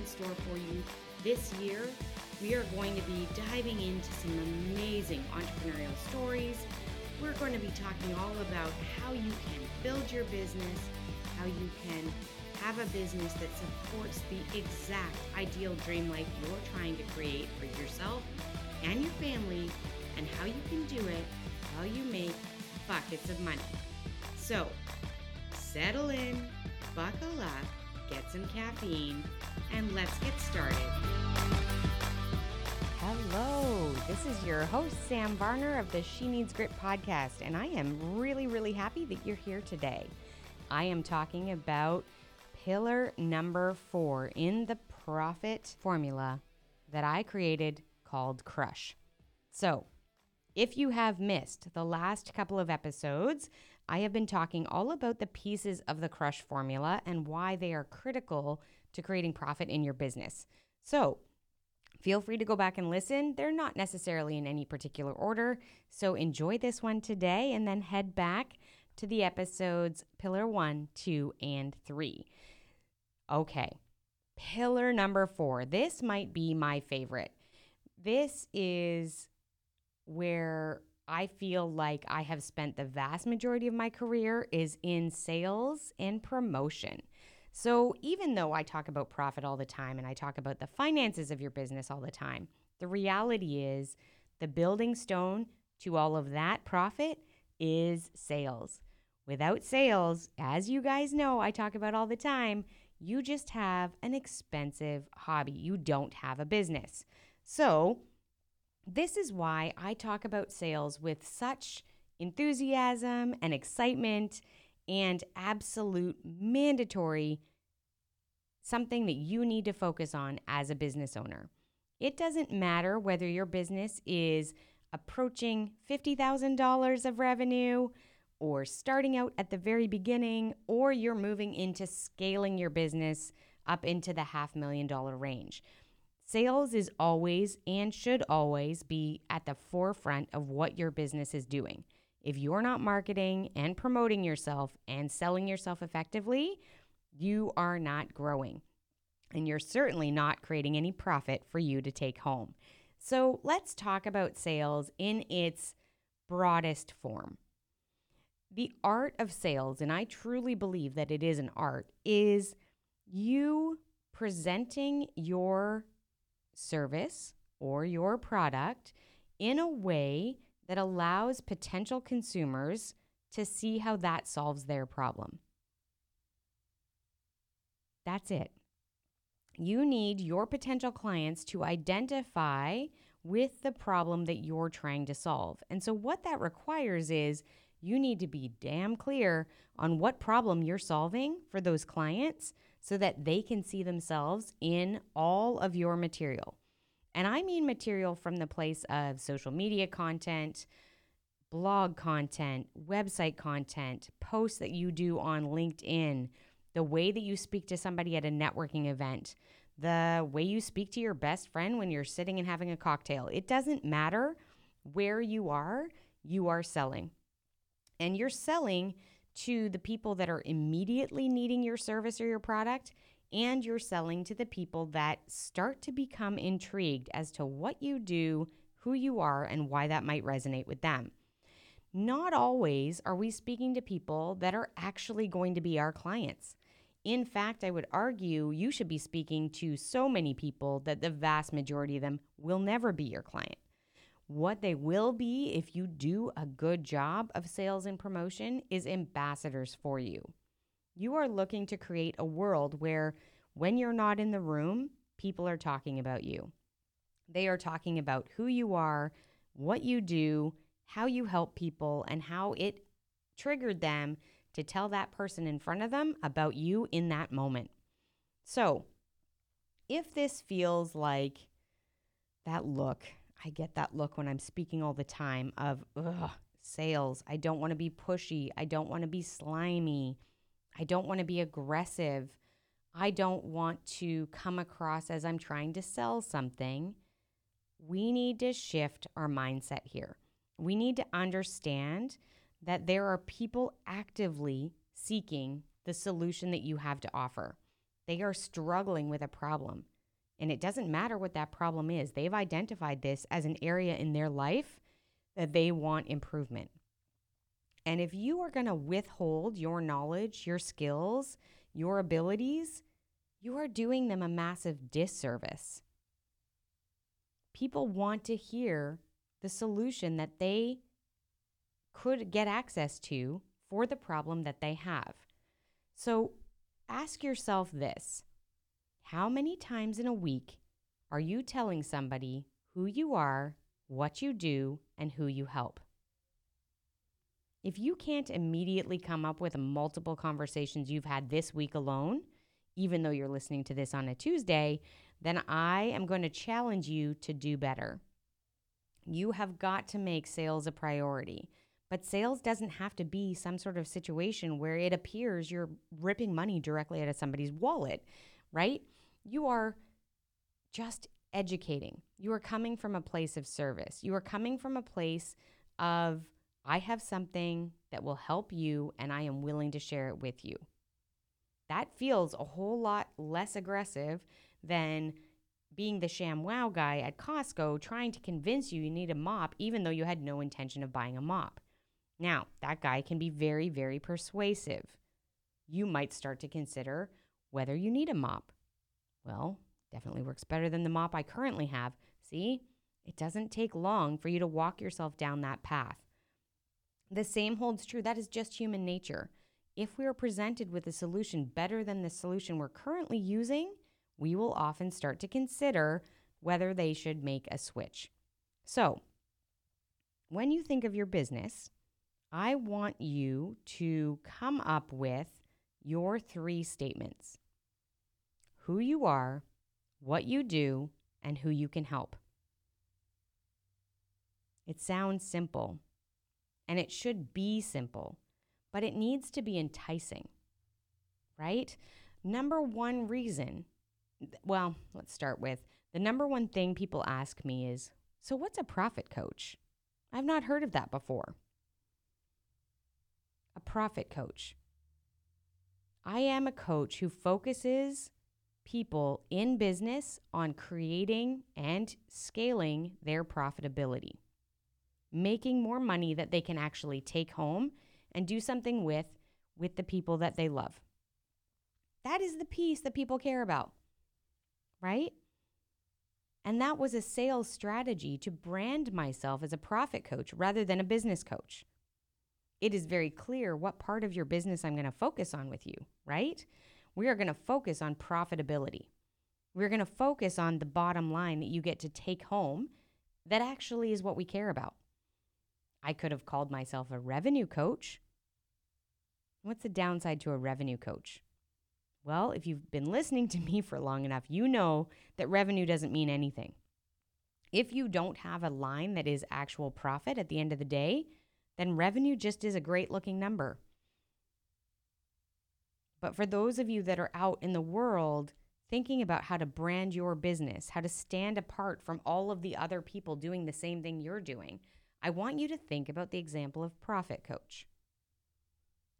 in store for you this year. We are going to be diving into some amazing entrepreneurial stories. We're going to be talking all about how you can build your business, how you can have a business that supports the exact ideal dream life you're trying to create for yourself and your family, and how you can do it while you make buckets of money. So, settle in, buckle up, get some caffeine, and let's get started. Hello, this is your host, Sam Varner of the She Needs Grit podcast, and I am really, really happy that you're here today. I am talking about pillar number four in the profit formula that I created called Crush. So, if you have missed the last couple of episodes, I have been talking all about the pieces of the Crush formula and why they are critical to creating profit in your business. So, feel free to go back and listen. They're not necessarily in any particular order. So, enjoy this one today and then head back to the episodes Pillar 1, 2, and 3. Okay, pillar number four. This might be my favorite. This is where I feel like I have spent the vast majority of my career is in sales and promotion. So even though I talk about profit all the time and I talk about the finances of your business all the time, the reality is the building stone to all of that profit is sales. Without sales, as you guys know, I talk about all the time, you just have an expensive hobby. You don't have a business. So, this is why I talk about sales with such enthusiasm and excitement and absolute mandatory something that you need to focus on as a business owner. It doesn't matter whether your business is approaching $50,000 of revenue or starting out at the very beginning or you're moving into scaling your business up into the half million dollar range. Sales is always and should always be at the forefront of what your business is doing. If you're not marketing and promoting yourself and selling yourself effectively, you are not growing. And you're certainly not creating any profit for you to take home. So let's talk about sales in its broadest form. The art of sales, and I truly believe that it is an art, is you presenting your service or your product in a way that allows potential consumers to see how that solves their problem. That's it. You need your potential clients to identify with the problem that you're trying to solve. And so, what that requires is you need to be damn clear on what problem you're solving for those clients so that they can see themselves in all of your material. And I mean material from the place of social media content, blog content, website content, posts that you do on LinkedIn, the way that you speak to somebody at a networking event, the way you speak to your best friend when you're sitting and having a cocktail. It doesn't matter where you are, you are selling. And you're selling to the people that are immediately needing your service or your product, and you're selling to the people that start to become intrigued as to what you do, who you are, and why that might resonate with them. Not always are we speaking to people that are actually going to be our clients. In fact, I would argue you should be speaking to so many people that the vast majority of them will never be your client. What they will be, if you do a good job of sales and promotion, is ambassadors for you. You are looking to create a world where when you're not in the room, people are talking about you. They are talking about who you are, what you do, how you help people, and how it triggered them to tell that person in front of them about you in that moment. So, if this feels like that look, I get that look when I'm speaking all the time of, ugh, sales. I don't want to be pushy. I don't want to be slimy. I don't want to be aggressive. I don't want to come across as I'm trying to sell something. We need to shift our mindset here. We need to understand that there are people actively seeking the solution that you have to offer. They are struggling with a problem. And it doesn't matter what that problem is, they've identified this as an area in their life that they want improvement. And if you are going to withhold your knowledge, your skills, your abilities, you are doing them a massive disservice. People want to hear the solution that they could get access to for the problem that they have. So ask yourself this How many times in a week are you telling somebody who you are, what you do, and who you help? If you can't immediately come up with multiple conversations you've had this week alone, even though you're listening to this on a Tuesday, then I am going to challenge you to do better. You have got to make sales a priority. But sales doesn't have to be some sort of situation where it appears you're ripping money directly out of somebody's wallet, right? You are just educating. You are coming from a place of service. You are coming from a place of, I have something that will help you and I am willing to share it with you. That feels a whole lot less aggressive than being the ShamWow guy at Costco trying to convince you you need a mop even though you had no intention of buying a mop. Now, that guy can be very, very persuasive. You might start to consider whether you need a mop. Well, definitely works better than the mop I currently have. See, it doesn't take long for you to walk yourself down that path. The same holds true. That is just human nature. If we are presented with a solution better than the solution we're currently using, we will often start to consider whether they should make a switch. So, when you think of your business, I want you to come up with your three statements who you are, what you do, and who you can help. It sounds simple, and it should be simple, but it needs to be enticing, right? Number one reason, well, let's start with the number one thing people ask me is so, what's a profit coach? I've not heard of that before a profit coach. I am a coach who focuses people in business on creating and scaling their profitability, making more money that they can actually take home and do something with with the people that they love. That is the piece that people care about, right? And that was a sales strategy to brand myself as a profit coach rather than a business coach it is very clear what part of your business I'm going to focus on with you, right? We are going to focus on profitability. We're going to focus on the bottom line that you get to take home that actually is what we care about. I could have called myself a revenue coach. What's the downside to a revenue coach? Well, if you've been listening to me for long enough, you know that revenue doesn't mean anything. If you don't have a line that is actual profit at the end of the day, then revenue just is a great looking number. But for those of you that are out in the world thinking about how to brand your business, how to stand apart from all of the other people doing the same thing you're doing, I want you to think about the example of Profit Coach.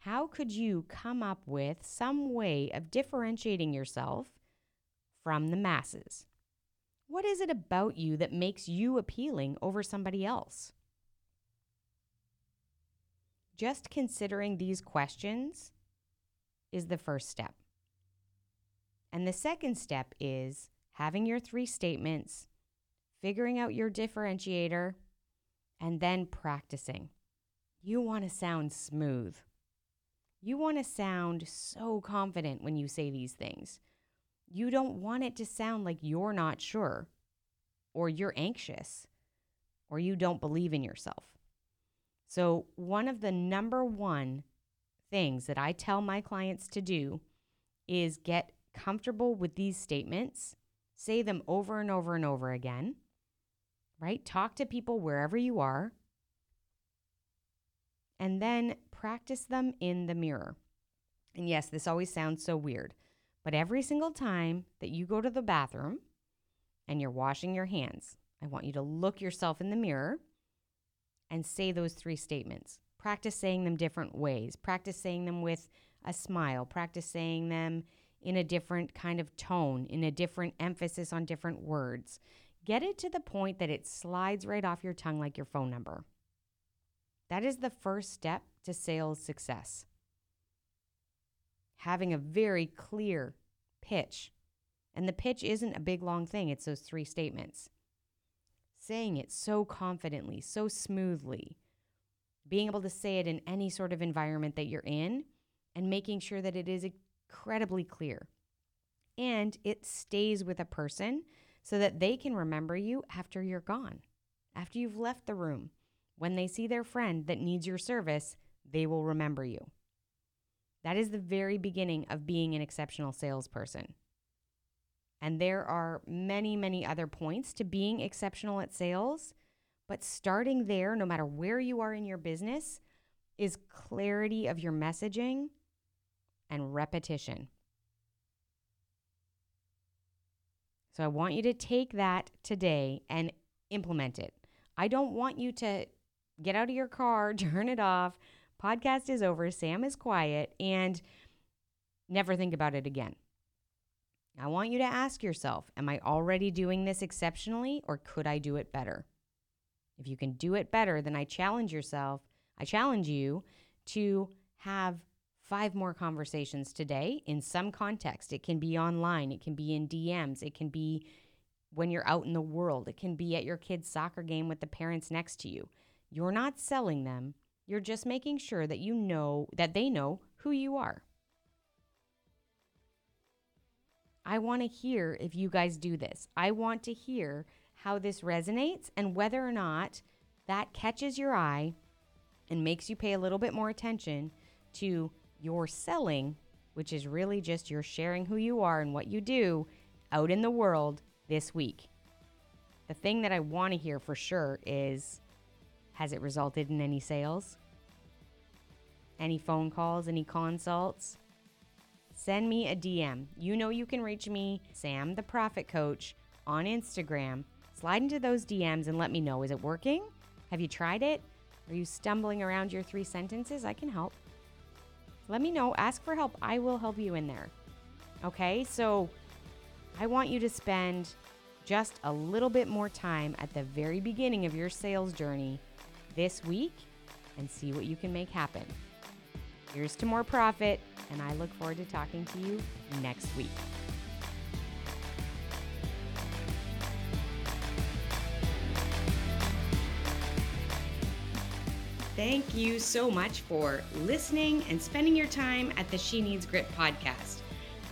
How could you come up with some way of differentiating yourself from the masses? What is it about you that makes you appealing over somebody else? Just considering these questions is the first step. And the second step is having your three statements, figuring out your differentiator, and then practicing. You want to sound smooth. You want to sound so confident when you say these things. You don't want it to sound like you're not sure, or you're anxious, or you don't believe in yourself. So, one of the number one things that I tell my clients to do is get comfortable with these statements, say them over and over and over again, right? Talk to people wherever you are, and then practice them in the mirror. And yes, this always sounds so weird, but every single time that you go to the bathroom and you're washing your hands, I want you to look yourself in the mirror and say those three statements practice saying them different ways. Practice saying them with a smile. Practice saying them in a different kind of tone, in a different emphasis on different words. Get it to the point that it slides right off your tongue like your phone number. That is the first step to sales success. Having a very clear pitch. And the pitch isn't a big long thing, it's those three statements. Saying it so confidently, so smoothly, being able to say it in any sort of environment that you're in, and making sure that it is incredibly clear. And it stays with a person so that they can remember you after you're gone, after you've left the room. When they see their friend that needs your service, they will remember you. That is the very beginning of being an exceptional salesperson. And there are many, many other points to being exceptional at sales, but starting there, no matter where you are in your business, is clarity of your messaging and repetition. So I want you to take that today and implement it. I don't want you to get out of your car, turn it off, podcast is over, Sam is quiet, and never think about it again. I want you to ask yourself Am I already doing this exceptionally, or could I do it better? If you can do it better, then I challenge yourself, I challenge you to have five more conversations today in some context. It can be online, it can be in DMs, it can be when you're out in the world, it can be at your kid's soccer game with the parents next to you. You're not selling them, you're just making sure that you know that they know who you are. I want to hear if you guys do this. I want to hear how this resonates and whether or not that catches your eye and makes you pay a little bit more attention to your selling, which is really just your sharing who you are and what you do out in the world this week. The thing that I want to hear for sure is has it resulted in any sales? Any phone calls? Any consults? Send me a DM. You know you can reach me, Sam the Profit Coach, on Instagram. Slide into those DMs and let me know is it working? Have you tried it? Are you stumbling around your three sentences? I can help. Let me know. Ask for help. I will help you in there. Okay? So I want you to spend just a little bit more time at the very beginning of your sales journey this week and see what you can make happen. Here's to more profit, and I look forward to talking to you next week. Thank you so much for listening and spending your time at the She Needs Grit podcast.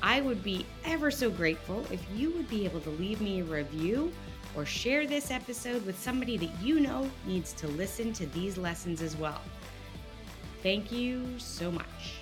I would be ever so grateful if you would be able to leave me a review or share this episode with somebody that you know needs to listen to these lessons as well. Thank you so much.